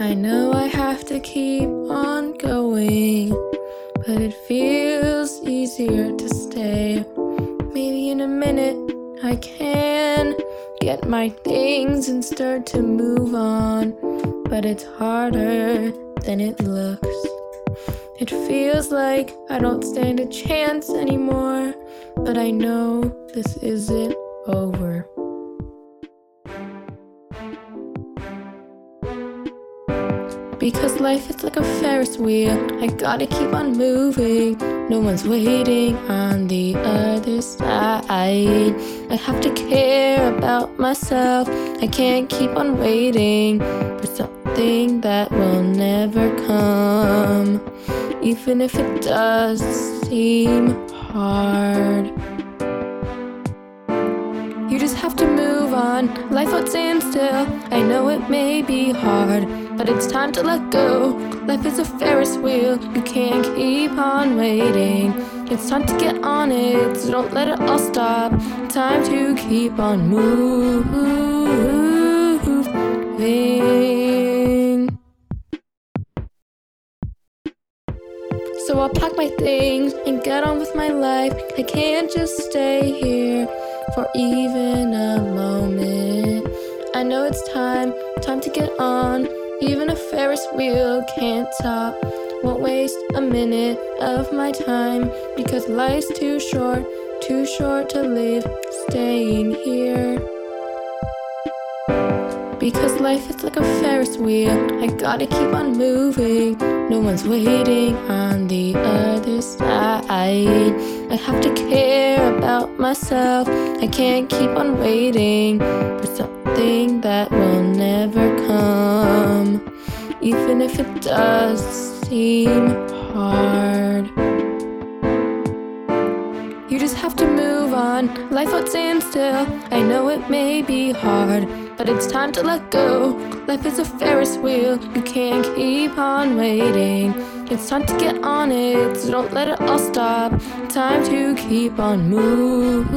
I know I have to keep on going, but it feels easier to stay. Maybe in a minute I can get my things and start to move on, but it's harder than it looks. It feels like I don't stand a chance anymore, but I know this isn't over. Because life is like a Ferris wheel, I gotta keep on moving. No one's waiting on the other side. I have to care about myself. I can't keep on waiting for something that will never come even if it does seem hard. You just have to move on. Life won't stand still. I know it may be hard, but it's time to let go. Life is a Ferris wheel. You can't keep on waiting. It's time to get on it, so don't let it all stop. Time to keep on moving. So I'll pack my things and get on with my life. I can't just stay here for even a moment. I know it's time, time to get on. Even a Ferris wheel can't stop. Won't waste a minute of my time because life's too short, too short to live staying here. Because life is like a Ferris wheel, I gotta keep on moving. No one's waiting on the other side. I have to care about myself. I can't keep on waiting for something that will never come, even if it does seem hard. You just have to move on. Life won't stand still. I know it may be hard but it's time to let go. Life is a Ferris wheel, you can't keep on waiting. It's time to get on it, so don't let it all stop. Time to keep on moving.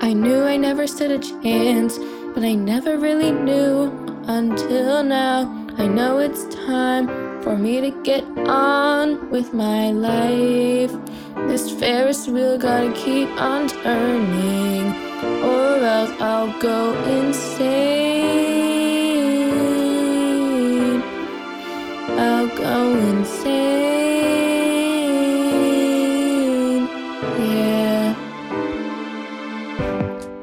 I knew I never stood a chance, but I never really knew until now. I know it's time for me to get on with my life. This Ferris wheel gotta keep on turning, or else I'll go insane. I'll go insane. Yeah.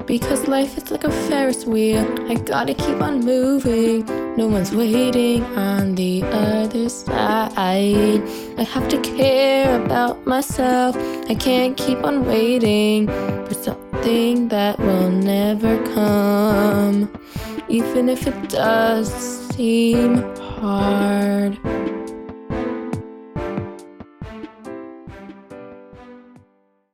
Because life is like a Ferris wheel, I gotta keep on moving. No one's waiting on the other side. I have to care about myself. I can't keep on waiting for something that will never come, even if it does seem hard.